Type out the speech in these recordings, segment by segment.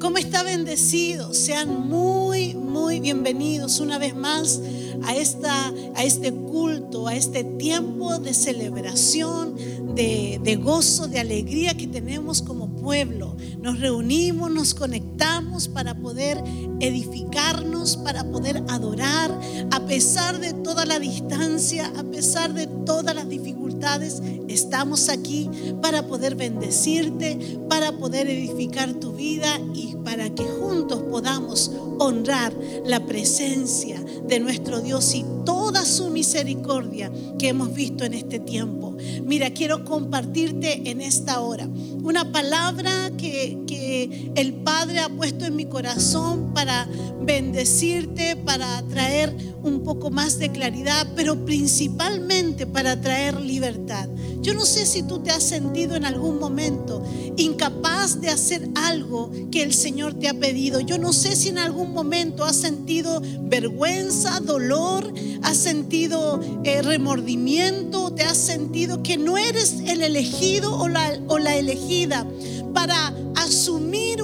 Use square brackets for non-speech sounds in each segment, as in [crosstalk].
¿Cómo está bendecido? Sean muy, muy bienvenidos una vez más a, esta, a este culto, a este tiempo de celebración, de, de gozo, de alegría que tenemos como pueblo. Nos reunimos, nos conectamos para poder edificarnos, para poder adorar, a pesar de toda la distancia, a pesar de todas las dificultades, estamos aquí para poder bendecirte, para poder edificar tu vida y para que juntos podamos honrar la presencia de nuestro Dios y toda su misericordia que hemos visto en este tiempo. Mira, quiero compartirte en esta hora una palabra que, el Padre ha puesto en mi corazón para bendecirte, para traer un poco más de claridad, pero principalmente para traer libertad. Yo no sé si tú te has sentido en algún momento incapaz de hacer algo que el Señor te ha pedido. Yo no sé si en algún momento has sentido vergüenza, dolor, has sentido eh, remordimiento, te has sentido que no eres el elegido o la, o la elegida para asumir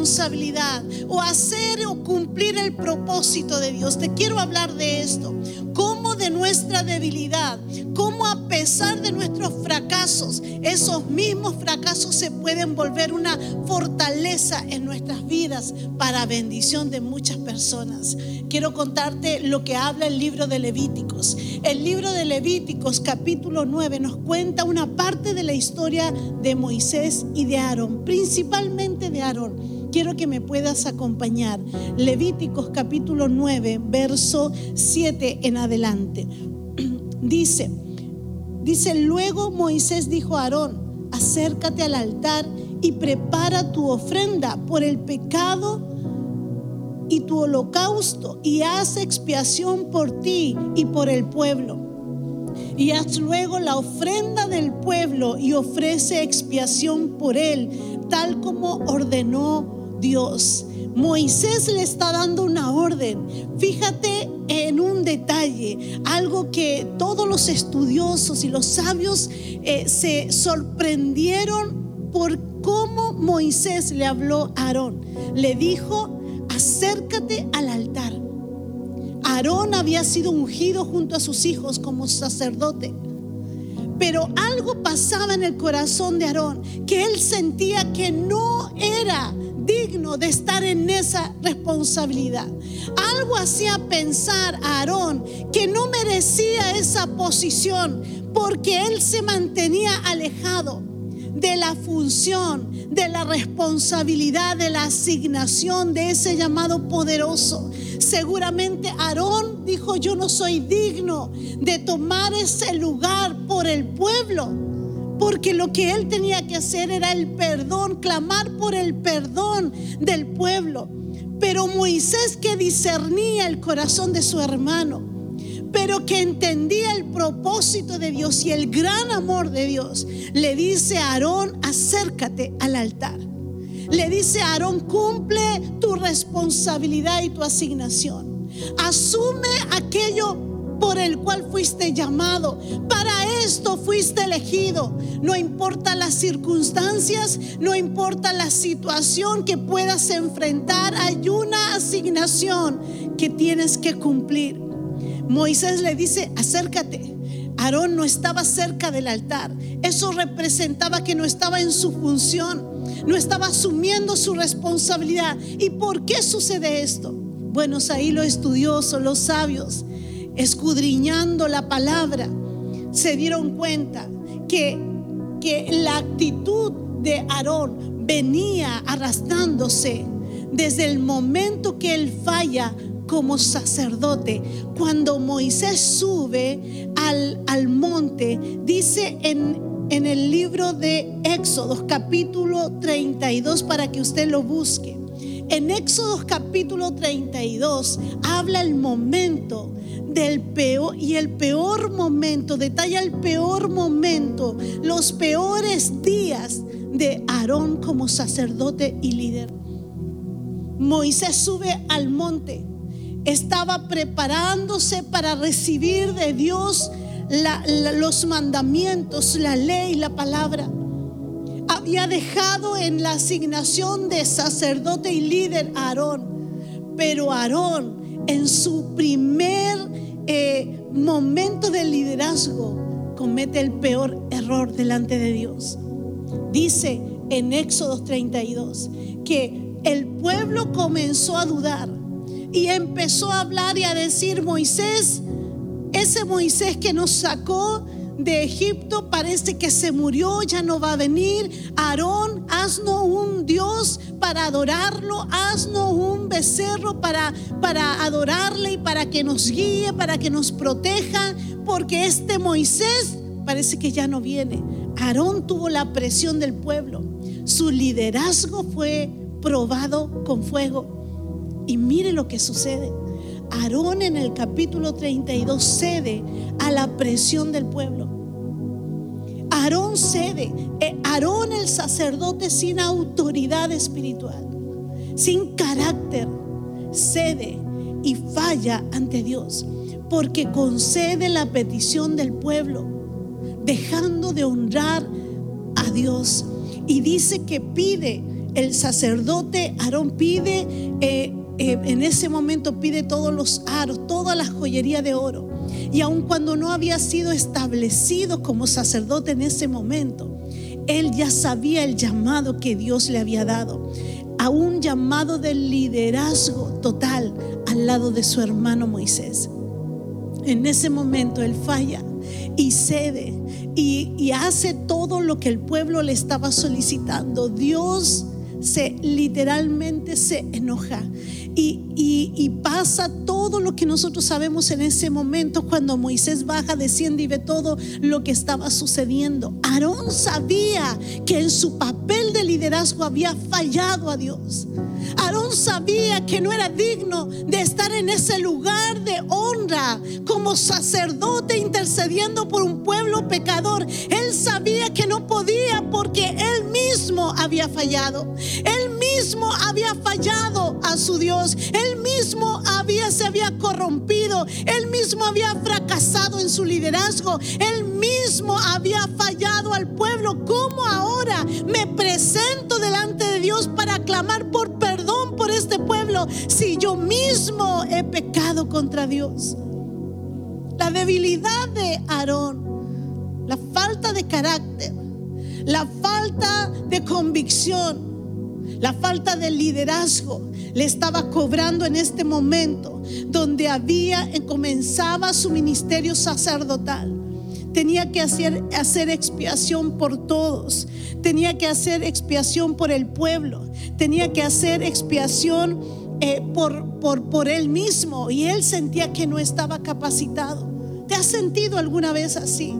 responsabilidad o hacer o cumplir el propósito de Dios. Te quiero hablar de esto. Cómo de nuestra debilidad, cómo a pesar de nuestros fracasos, esos mismos fracasos se pueden volver una fortaleza en nuestras vidas para bendición de muchas personas. Quiero contarte lo que habla el libro de Levíticos. El libro de Levíticos capítulo 9 nos cuenta una parte de la historia de Moisés y de Aarón, principalmente de Aarón. Quiero que me puedas acompañar. Levíticos capítulo 9, verso 7 en adelante. [clears throat] Dice, dice, luego Moisés dijo a Aarón, acércate al altar y prepara tu ofrenda por el pecado y tu holocausto y haz expiación por ti y por el pueblo y haz luego la ofrenda del pueblo y ofrece expiación por él, tal como ordenó Dios. Moisés le está dando una orden. Fíjate en un detalle, algo que todos los estudiosos y los sabios eh, se sorprendieron por cómo Moisés le habló a Aarón. Le dijo, acércate al altar Aarón había sido ungido junto a sus hijos como sacerdote. Pero algo pasaba en el corazón de Aarón, que él sentía que no era digno de estar en esa responsabilidad. Algo hacía pensar a Aarón que no merecía esa posición porque él se mantenía alejado de la función, de la responsabilidad, de la asignación de ese llamado poderoso. Seguramente Aarón dijo, yo no soy digno de tomar ese lugar por el pueblo, porque lo que él tenía que hacer era el perdón, clamar por el perdón del pueblo. Pero Moisés que discernía el corazón de su hermano, pero que entendía el propósito de Dios y el gran amor de Dios, le dice a Aarón, acércate al altar. Le dice a Aarón, cumple tu responsabilidad y tu asignación. Asume aquello por el cual fuiste llamado. Para esto fuiste elegido. No importa las circunstancias, no importa la situación que puedas enfrentar, hay una asignación que tienes que cumplir. Moisés le dice, acércate. Aarón no estaba cerca del altar. Eso representaba que no estaba en su función, no estaba asumiendo su responsabilidad. ¿Y por qué sucede esto? Bueno, ahí los estudiosos, los sabios, escudriñando la palabra, se dieron cuenta que, que la actitud de Aarón venía arrastrándose desde el momento que él falla como sacerdote. Cuando Moisés sube al, al monte, dice en, en el libro de Éxodos capítulo 32 para que usted lo busque. En Éxodos capítulo 32 habla el momento del peor y el peor momento, detalla el peor momento, los peores días de Aarón como sacerdote y líder. Moisés sube al monte estaba preparándose para recibir de Dios los mandamientos, la ley, la palabra. había dejado en la asignación de sacerdote y líder a Aarón. Pero Aarón, en su primer eh, momento de liderazgo, comete el peor error delante de Dios. Dice en Éxodo 32 que el pueblo comenzó a dudar y empezó a hablar y a decir, Moisés, ese Moisés que nos sacó de Egipto parece que se murió, ya no va a venir. Aarón, haznos un Dios para adorarlo, haznos un becerro para, para adorarle y para que nos guíe, para que nos proteja, porque este Moisés parece que ya no viene. Aarón tuvo la presión del pueblo. Su liderazgo fue probado con fuego. Y mire lo que sucede. Aarón en el capítulo 32 cede a la presión del pueblo. Aarón cede. Eh, Aarón el sacerdote sin autoridad espiritual, sin carácter, cede y falla ante Dios porque concede la petición del pueblo, dejando de honrar a Dios. Y dice que pide, el sacerdote Aarón pide eh, eh, en ese momento pide todos los aros, toda la joyería de oro. Y aun cuando no había sido establecido como sacerdote en ese momento, él ya sabía el llamado que Dios le había dado, a un llamado de liderazgo total al lado de su hermano Moisés. En ese momento él falla y cede y, y hace todo lo que el pueblo le estaba solicitando. Dios se literalmente se enoja y, pasa todo lo que nosotros sabemos en ese momento cuando Moisés baja, desciende y ve todo lo que estaba sucediendo. Aarón sabía que en su papel de liderazgo había fallado a Dios. Aarón sabía que no era digno de estar en ese lugar de honra como sacerdote intercediendo por un pueblo pecador. Él sabía que no podía porque él mismo había fallado. Él mismo había fallado a su Dios. Él mismo había se había corrompido. Él mismo había fracasado en su liderazgo. Él mismo había fallado al pueblo. ¿Cómo ahora me presento delante de Dios para clamar por perdón por este pueblo si yo mismo he pecado contra Dios? La debilidad de Aarón, la falta de carácter, la falta de convicción, la falta de liderazgo le estaba cobrando en este momento donde había comenzaba su ministerio sacerdotal. Tenía que hacer, hacer expiación por todos. Tenía que hacer expiación por el pueblo. Tenía que hacer expiación eh, por, por, por él mismo. Y él sentía que no estaba capacitado. ¿Te has sentido alguna vez así?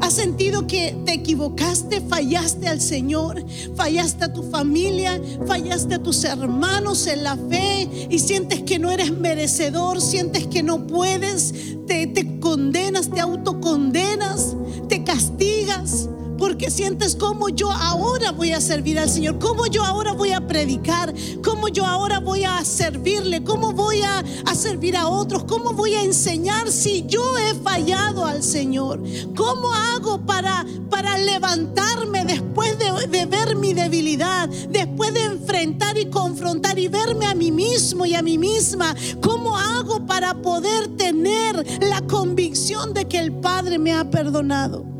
¿Has sentido que te equivocaste, fallaste al Señor, fallaste a tu familia, fallaste a tus hermanos en la fe y sientes que no eres merecedor, sientes que no puedes, te, te condenas, te autocondenas, te castigas? Porque sientes cómo yo ahora voy a servir al Señor, cómo yo ahora voy a predicar, cómo yo ahora voy a servirle, cómo voy a, servir a otros, cómo voy a enseñar si yo he fallado al Señor, cómo hago para, para levantarme después de, de ver mi debilidad, después de enfrentar y confrontar y verme a mí mismo y a mí misma, cómo hago para poder tener la convicción de que el Padre me ha perdonado.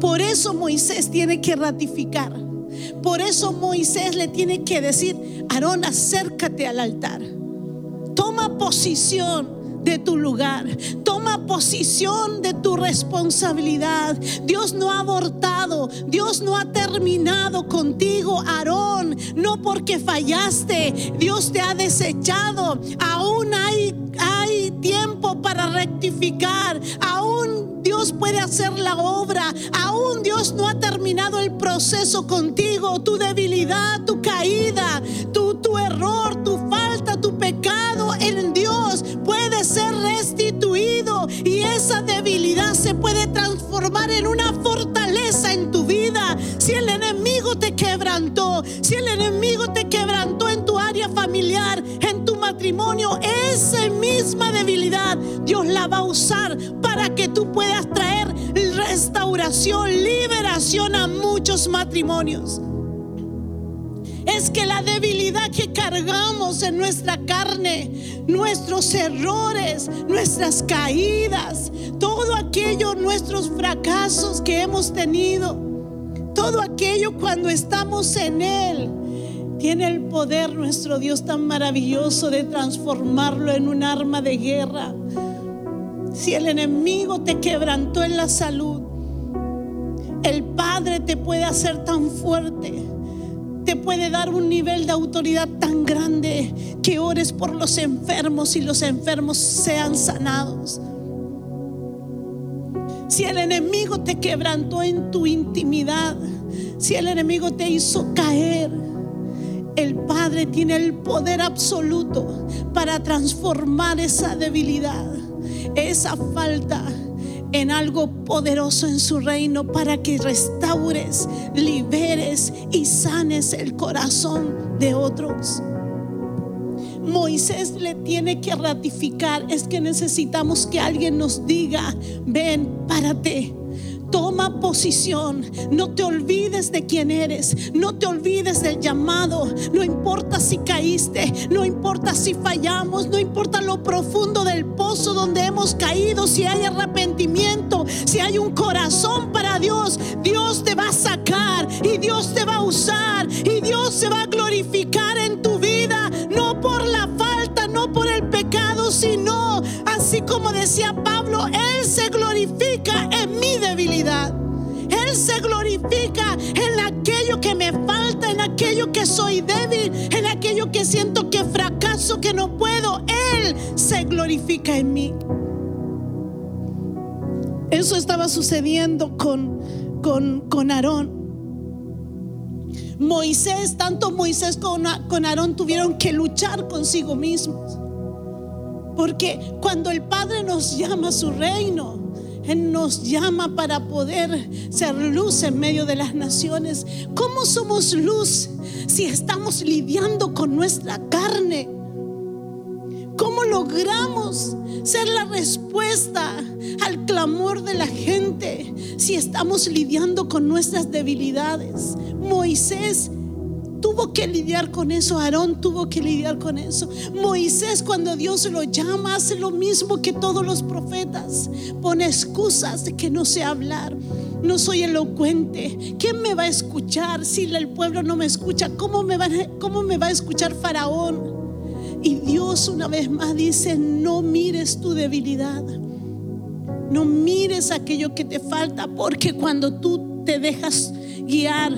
Por eso Moisés tiene que ratificar. Por eso Moisés le tiene que decir, Aarón, acércate al altar. Toma posición de tu lugar. Toma posición de tu responsabilidad. Dios no ha abortado. Dios no ha terminado contigo, Aarón. No porque fallaste. Dios te ha desechado. Aún hay, hay tiempo para rectificar. Aún Dios puede hacer la obra. Aún Dios no ha terminado el proceso contigo. Tu debilidad, tu caída, tu, tu error, tu falta, tu pecado en Dios puede ser restituido. Y esa debilidad se puede transformar en una fortaleza en tu vida. Si el enemigo te quebrantó, si el enemigo te matrimonio, esa misma debilidad Dios la va a usar para que tú puedas traer restauración, liberación a muchos matrimonios. Es que la debilidad que cargamos en nuestra carne, nuestros errores, nuestras caídas, todo aquello, nuestros fracasos que hemos tenido, todo aquello cuando estamos en Él, tiene el poder nuestro Dios tan maravilloso de transformarlo en un arma de guerra. Si el enemigo te quebrantó en la salud, el Padre te puede hacer tan fuerte, te puede dar un nivel de autoridad tan grande que ores por los enfermos y los enfermos sean sanados. Si el enemigo te quebrantó en tu intimidad, si el enemigo te hizo caer, el Padre tiene el poder absoluto para transformar esa debilidad, esa falta en algo poderoso en su reino para que restaures, liberes y sanes el corazón de otros. Moisés le tiene que ratificar, es que necesitamos que alguien nos diga, ven, párate Toma posición. No te olvides de quién eres. No te olvides del llamado. No importa si caíste. No importa si fallamos. No importa lo profundo del pozo donde hemos caído. Si hay arrepentimiento. Si hay un corazón para Dios. Dios te va a sacar. Y Dios te va a usar. Y Dios se va a glorificar en tu vida. No por la falta. No por el pecado. Sino así como decía Pablo. Aquello que soy débil, en aquello que siento que fracaso, que no puedo. Él se glorifica en mí. Eso estaba sucediendo con, con, con Aarón. Moisés, tanto Moisés con Aarón tuvieron que luchar consigo mismos. Porque cuando el Padre nos llama a su reino, él nos llama para poder ser luz en medio de las naciones. ¿Cómo somos luz si estamos lidiando con nuestra carne? ¿Cómo logramos ser la respuesta al clamor de la gente si estamos lidiando con nuestras debilidades? Moisés tuvo que lidiar con eso, Aarón tuvo que lidiar con eso. Moisés cuando Dios lo llama hace lo mismo que todos los profetas, pone excusas de que no sé hablar. No soy elocuente. ¿Quién me va a escuchar si el pueblo no me escucha? ¿Cómo me va, cómo me va a escuchar Faraón? Y Dios una vez más dice, no mires tu debilidad. No mires aquello que te falta, porque cuando tú te dejas guiar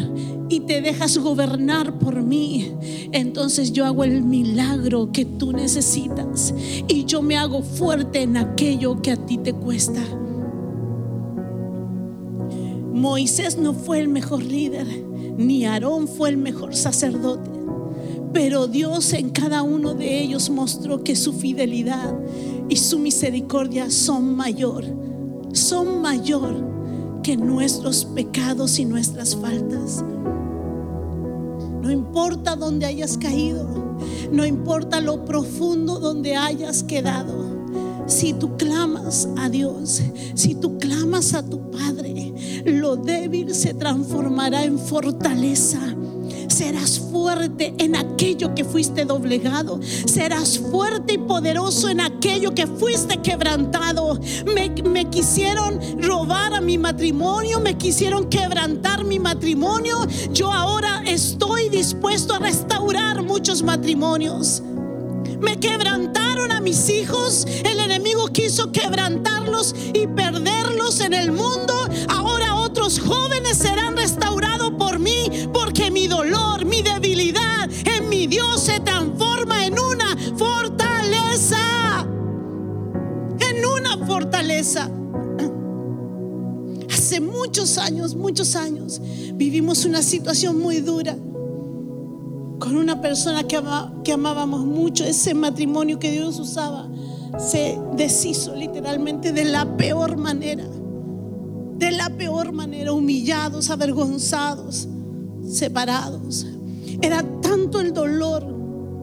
y te dejas gobernar por mí, entonces yo hago el milagro que tú necesitas y yo me hago fuerte en aquello que a ti te cuesta. Moisés no fue el mejor líder, ni Aarón fue el mejor sacerdote, pero Dios en cada uno de ellos mostró que su fidelidad y su misericordia son mayor, son mayor que nuestros pecados y nuestras faltas. No importa dónde hayas caído, no importa lo profundo donde hayas quedado. Si tú clamas a Dios, si tú clamas a tu Padre, lo débil se transformará en fortaleza serás fuerte en aquello que fuiste doblegado. Serás fuerte y poderoso en aquello que fuiste quebrantado. Me, quisieron robar a mi matrimonio, me quisieron quebrantar mi matrimonio. Yo ahora estoy dispuesto a restaurar muchos matrimonios. Me quebrantaron a mis hijos. El enemigo quiso quebrantarlos y perderlos en el mundo. Ahora otros jóvenes fortaleza. [clears throat] Hace muchos años, muchos años, vivimos una situación muy dura con una persona que, amábamos mucho, ese matrimonio que Dios usaba, se deshizo literalmente de la peor manera, de la peor manera, humillados, avergonzados, separados. Era tanto el dolor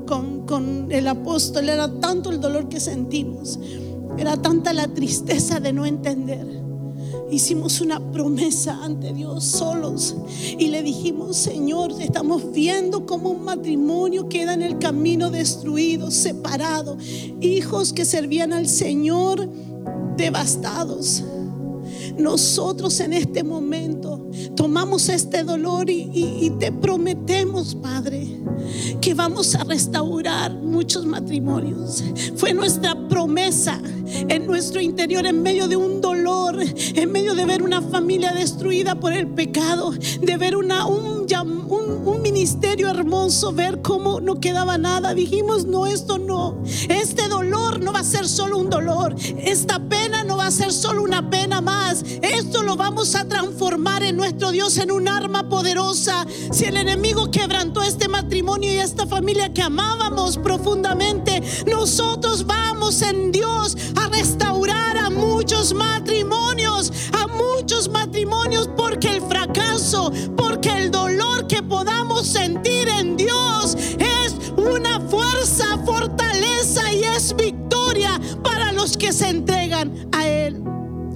con, con el apóstol, era tanto el dolor que sentimos, era tanta la tristeza de no entender hicimos una promesa ante Dios solos y le dijimos, Señor, estamos viendo como un matrimonio queda en el camino destruido, separado, hijos que servían al Señor devastados. Nosotros en este momento tomamos este dolor y, te prometemos, Padre, que vamos a restaurar muchos matrimonios. Fue nuestra promesa en nuestro interior, en medio de un dolor, en medio de ver una familia destruida por el pecado, de ver un, ministerio hermoso, ver cómo no quedaba nada. Dijimos, no, esto no. Este dolor no va a ser solo un dolor. Esta pena va a ser solo una pena más. Esto lo vamos a transformar en nuestro Dios en un arma poderosa. Si el enemigo quebrantó este matrimonio y esta familia que amábamos profundamente, nosotros vamos en Dios a restaurar a muchos matrimonios, a muchos matrimonios, porque el fracaso, porque el dolor que podamos sentir en Dios es una fuerza, fortaleza y es victoria que se entregan a Él.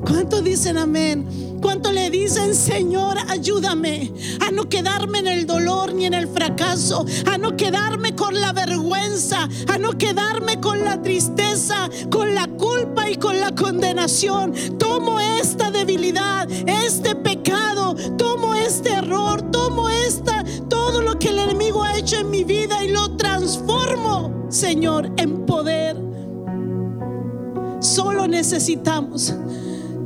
¿Cuántos dicen amén? ¿Cuánto le dicen, Señor, ayúdame a no quedarme en el dolor ni en el fracaso, a no quedarme con la vergüenza, a no quedarme con la tristeza, con la culpa y con la condenación? Tomo esta debilidad, este pecado, tomo este error, tomo esta, todo lo que el enemigo ha hecho en mi vida y lo transformo, Señor, en poder. Solo necesitamos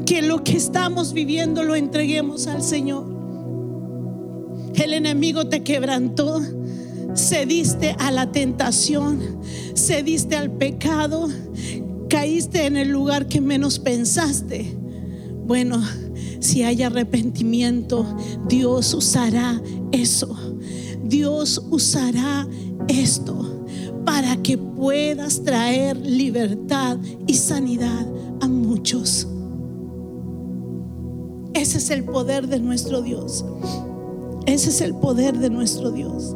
que lo que estamos viviendo lo entreguemos al Señor. El enemigo te quebrantó, cediste a la tentación, cediste al pecado, caíste en el lugar que menos pensaste. Bueno, si hay arrepentimiento, Dios usará eso. Dios usará esto para que puedas traer libertad y sanidad a muchos. Ese es el poder de nuestro Dios. Ese es el poder de nuestro Dios.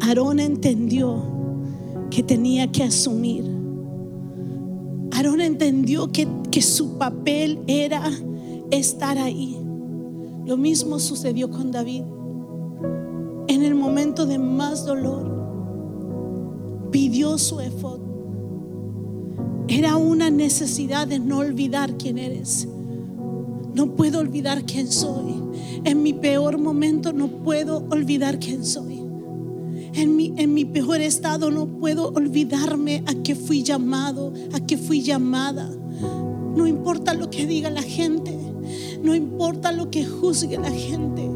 Aarón entendió que tenía que asumir. Aarón entendió que, que su papel era estar ahí. Lo mismo sucedió con David. En el momento de más dolor, pidió su efod era una necesidad de no olvidar quién eres. No puedo olvidar quién soy. En mi peor momento no puedo olvidar quién soy. En mi, en mi peor estado no puedo olvidarme a que fui llamado, a que fui llamada. No importa lo que diga la gente, no importa lo que juzgue la gente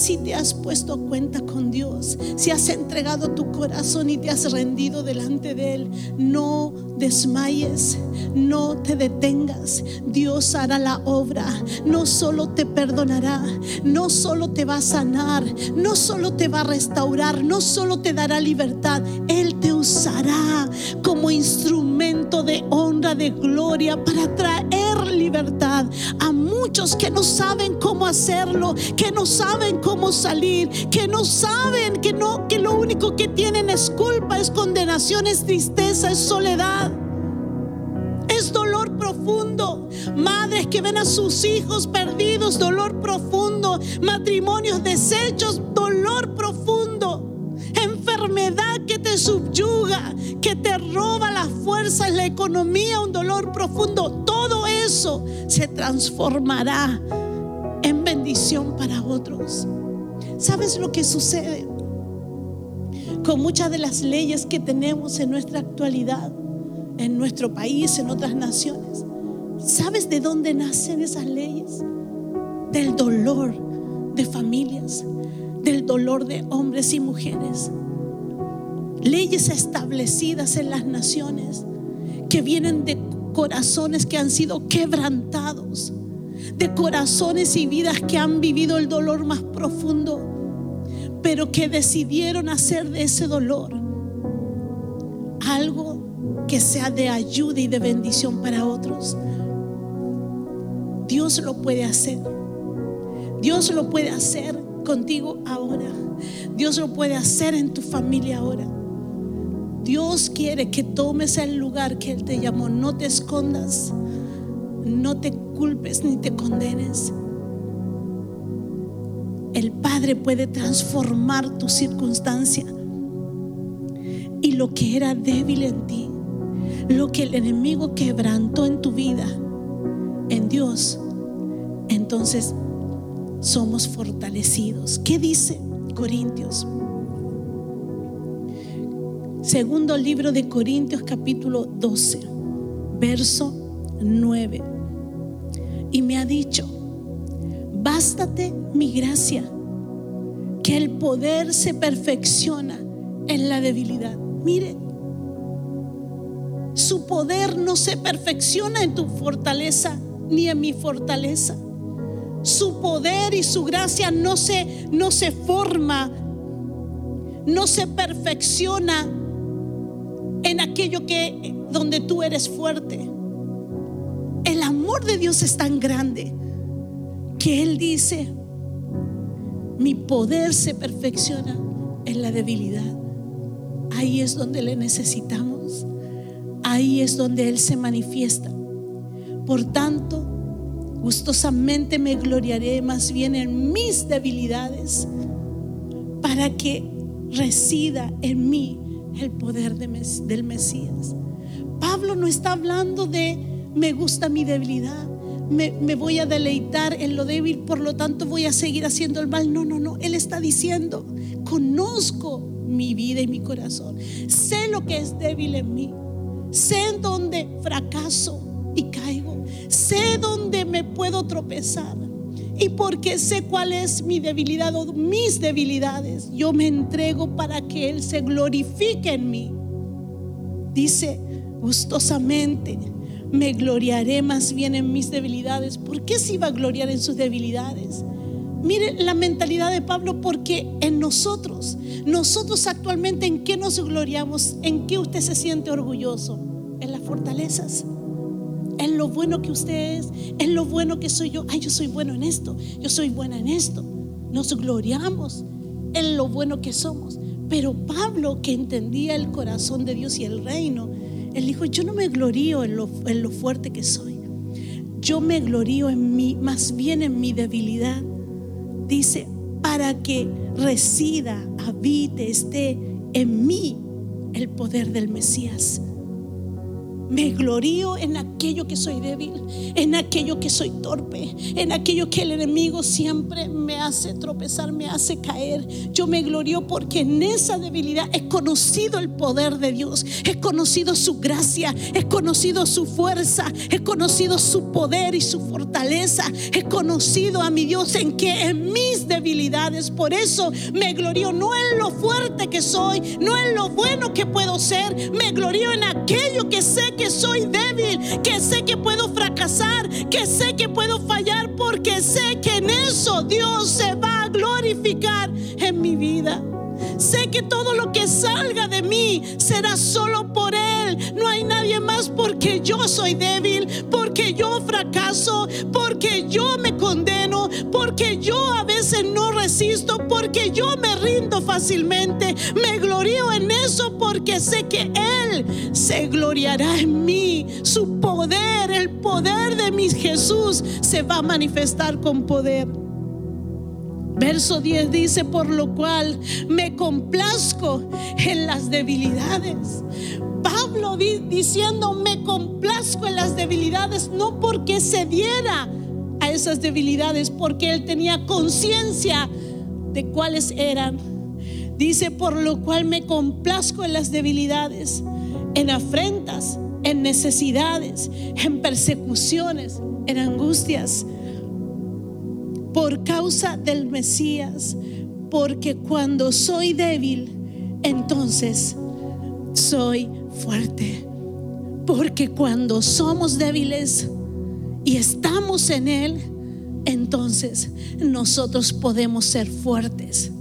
si te has puesto cuenta con Dios, si has entregado tu corazón y te has rendido delante de Él, no desmayes, no te detengas. Dios hará la obra, no solo te perdonará, no solo te va a sanar, no solo te va a restaurar, no solo te dará libertad, Él te usará como instrumento de honra, de gloria para traer libertad a muchos que no saben cómo hacerlo, que no saben cómo salir, que no saben que no que lo único que tienen es culpa, es condenación, es tristeza, es soledad. Es dolor profundo. Madres que ven a sus hijos perdidos, dolor profundo. Matrimonios deshechos, dolor profundo. Enfermedad que te subyuga, que te roba las fuerzas, la economía, un dolor profundo. Todo eso se transformará en bendición para otros. ¿Sabes lo que sucede con muchas de las leyes que tenemos en nuestra actualidad, en nuestro país, en otras naciones? ¿Sabes de dónde nacen esas leyes? Del dolor de familias, del dolor de hombres y mujeres. Leyes establecidas en las naciones que vienen de corazones que han sido quebrantados de corazones y vidas que han vivido el dolor más profundo, pero que decidieron hacer de ese dolor algo que sea de ayuda y de bendición para otros. Dios lo puede hacer. Dios lo puede hacer contigo ahora. Dios lo puede hacer en tu familia ahora. Dios quiere que tomes el lugar que Él te llamó. No te escondas. no te culpes ni te condenes. El Padre puede transformar tu circunstancia y lo que era débil en ti, lo que el enemigo quebrantó en tu vida, en Dios, entonces somos fortalecidos. ¿Qué dice Corintios? Segundo libro de Corintios capítulo 12, verso 9. Y me ha dicho, bástate mi gracia, que el poder se perfecciona en la debilidad. Mire, su poder no se perfecciona en tu fortaleza ni en mi fortaleza. Su poder y su gracia no se, no se forma, no se perfecciona en aquello que donde tú eres fuerte. El amor de Dios es tan grande que Él dice, mi poder se perfecciona en la debilidad. Ahí es donde le necesitamos. Ahí es donde Él se manifiesta. Por tanto, gustosamente me gloriaré más bien en mis debilidades para que resida en mí el poder del Mesías. Pablo no está hablando de me gusta mi debilidad, me, voy a deleitar en lo débil, por lo tanto voy a seguir haciendo el mal. No, no, no. Él está diciendo, conozco mi vida y mi corazón. Sé lo que es débil en mí. Sé en dónde fracaso y caigo. Sé dónde me puedo tropezar. Y porque sé cuál es mi debilidad o mis debilidades, yo me entrego para que Él se glorifique en mí. Dice gustosamente, me gloriaré más bien en mis debilidades. ¿Por qué se iba a gloriar en sus debilidades? Mire la mentalidad de Pablo porque en nosotros, nosotros actualmente en qué nos gloriamos, en qué usted se siente orgulloso, en las fortalezas lo bueno que usted es, en lo bueno que soy yo. Ay, yo soy bueno en esto, yo soy buena en esto. Nos gloriamos en lo bueno que somos. Pero Pablo, que entendía el corazón de Dios y el reino, él dijo, yo no me glorío en lo, en lo fuerte que soy. Yo me glorío en mí, más bien en mi debilidad. Dice, para que resida, habite, esté en mí el poder del Mesías. Me glorío en aquello que soy débil, en aquello que soy torpe, en aquello que el enemigo siempre me hace tropezar, me hace caer. Yo me glorío porque en esa debilidad he conocido el poder de Dios, he conocido su gracia, he conocido su fuerza, he conocido su poder y su fortaleza, he conocido a mi Dios en que en mis debilidades, por eso me glorío no en lo fuerte que soy, no en lo bueno que puedo ser, me glorío en aquello que sé que soy débil, que sé que puedo fracasar, que sé que puedo fallar, porque sé que en eso Dios se va a glorificar en mi vida. Sé que todo lo que salga de mí será solo por Él. No hay nadie más porque yo soy débil, porque yo fracaso, porque yo me condeno, porque yo a veces no resisto, porque yo me rindo fácilmente. Me glorío en eso porque sé que Él se gloriará en mí. Su poder, el poder de mi Jesús se va a manifestar con poder. Verso 10 dice, por lo cual me complazco en las debilidades. Pablo diciendo, me complazco en las debilidades, no porque se diera esas debilidades, porque él tenía conciencia de cuáles eran. Dice, por lo cual me complazco en las debilidades, en afrentas, en necesidades, en persecuciones, en angustias por causa del Mesías, porque cuando soy débil, entonces soy fuerte. Porque cuando somos débiles y estamos en Él, entonces nosotros podemos ser fuertes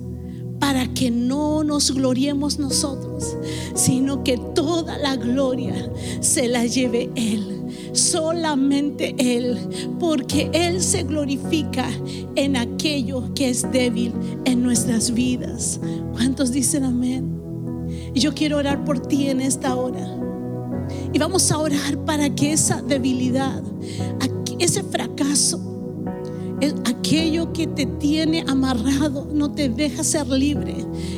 para que no nos gloriemos nosotros, sino que toda la gloria se la lleve Él solamente Él, porque Él se glorifica en aquello que es débil en nuestras vidas. ¿Cuántos dicen amén? Yo quiero orar por ti en esta hora. Y vamos a orar para que esa debilidad, ese fracaso, aquello que te tiene amarrado, no te deja ser libre.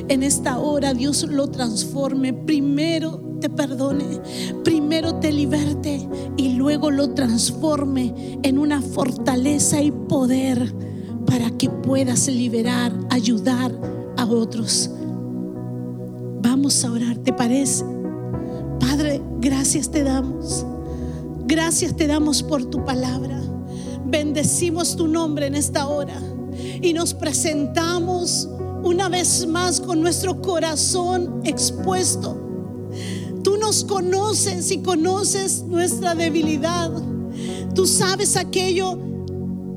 En esta hora Dios lo transforme. Primero te perdone, primero te liberte y luego lo transforme en una fortaleza y poder para que puedas liberar, ayudar a otros. Vamos a orar, ¿te parece? Padre, gracias te damos. Gracias te damos por tu palabra. Bendecimos tu nombre en esta hora y nos presentamos una vez más con nuestro corazón expuesto. Tú nos conoces y conoces nuestra debilidad. Tú sabes aquello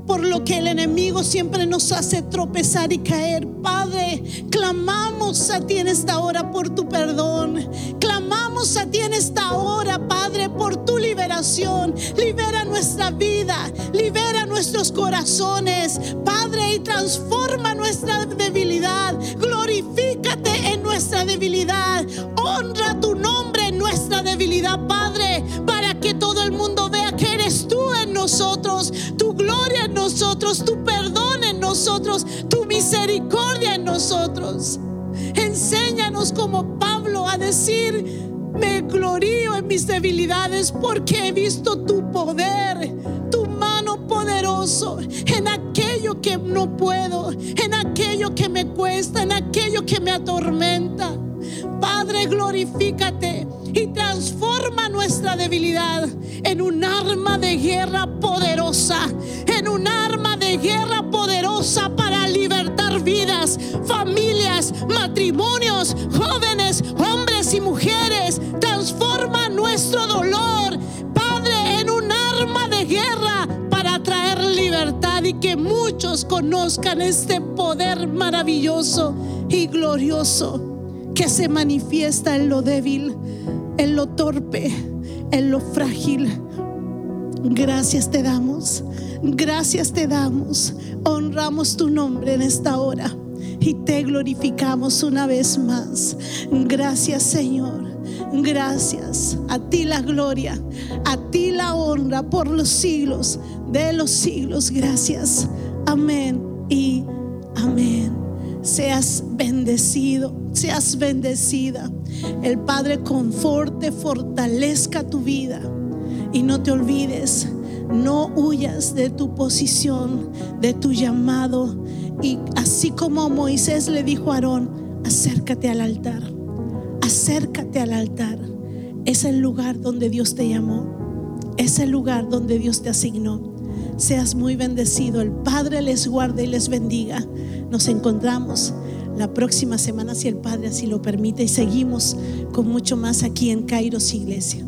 por lo que el enemigo siempre nos hace tropezar y caer. Padre, clamamos a ti en esta hora por tu perdón. Clamamos en esta hora, Padre, por tu liberación. Libera nuestra vida, libera nuestros corazones, Padre, y transforma nuestra debilidad. Glorifícate en nuestra debilidad. Honra tu nombre en nuestra debilidad, Padre, para que todo el mundo vea que eres tú en nosotros, tu gloria en nosotros, tu perdón en nosotros, tu misericordia en nosotros. Enséñanos como Pablo a decir, me glorío en mis debilidades porque he visto tu poder, tu mano poderoso en aquello que no puedo, en aquello que me cuesta, en aquello que me atormenta. Padre, glorifícate y transforma nuestra debilidad en un arma de guerra poderosa, en un arma de guerra poderosa para libertar vidas, familias, matrimonios, jóvenes, hombres y mujeres. Transforma nuestro dolor, Padre, en un arma de guerra para traer libertad y que muchos conozcan este poder maravilloso y glorioso que se manifiesta en lo débil, en lo torpe, en lo frágil. Gracias te damos, gracias te damos. Honramos tu nombre en esta hora y te glorificamos una vez más. Gracias Señor, gracias. A ti la gloria, a ti la honra por los siglos de los siglos. Gracias. Amén y amén. Seas bendecido seas bendecida. El Padre conforte, fortalezca tu vida. Y no te olvides, no huyas de tu posición, de tu llamado. Y así como Moisés le dijo a Aarón, acércate al altar, acércate al altar. Es el lugar donde Dios te llamó, es el lugar donde Dios te asignó. Seas muy bendecido, el Padre les guarde y les bendiga. Nos encontramos la próxima semana si el Padre así lo permite y seguimos con mucho más aquí en Kairos Iglesia.